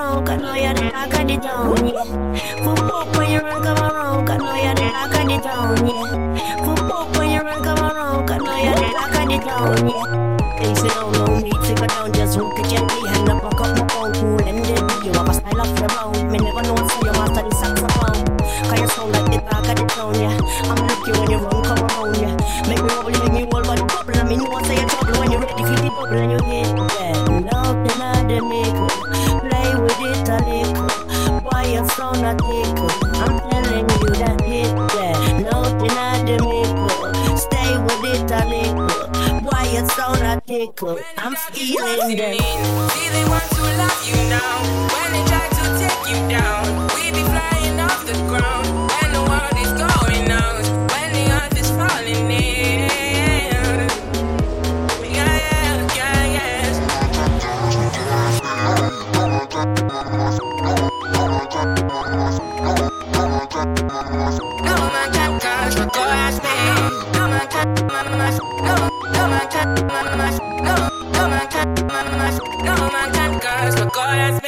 around, cause know you're the talk of the town, yeah. For poke when you run, come around, cause know you're the talk of the town, yeah. For poke when you run, come around, cause know you're the talk of the town, yeah. Hey, sit down, no need to go down, just hook it gently, hand up, back up my phone, cool and deadly. You have a style of your own, me never know so you master the saxophone. Cause you sound like the talk of the town, yeah. I'm looking when you run, come around, yeah. Make me wobble, make me wobble, but bubble, I mean, you want to say you're trouble when you're ready for the bubble and you hit, people. I'm feeling them. See, they want to love you now. When they try to take you down, we be flying off the ground. When the world is going out. When the earth is falling in. No, no, no, no, no, no, no, no, no, Cause look all that's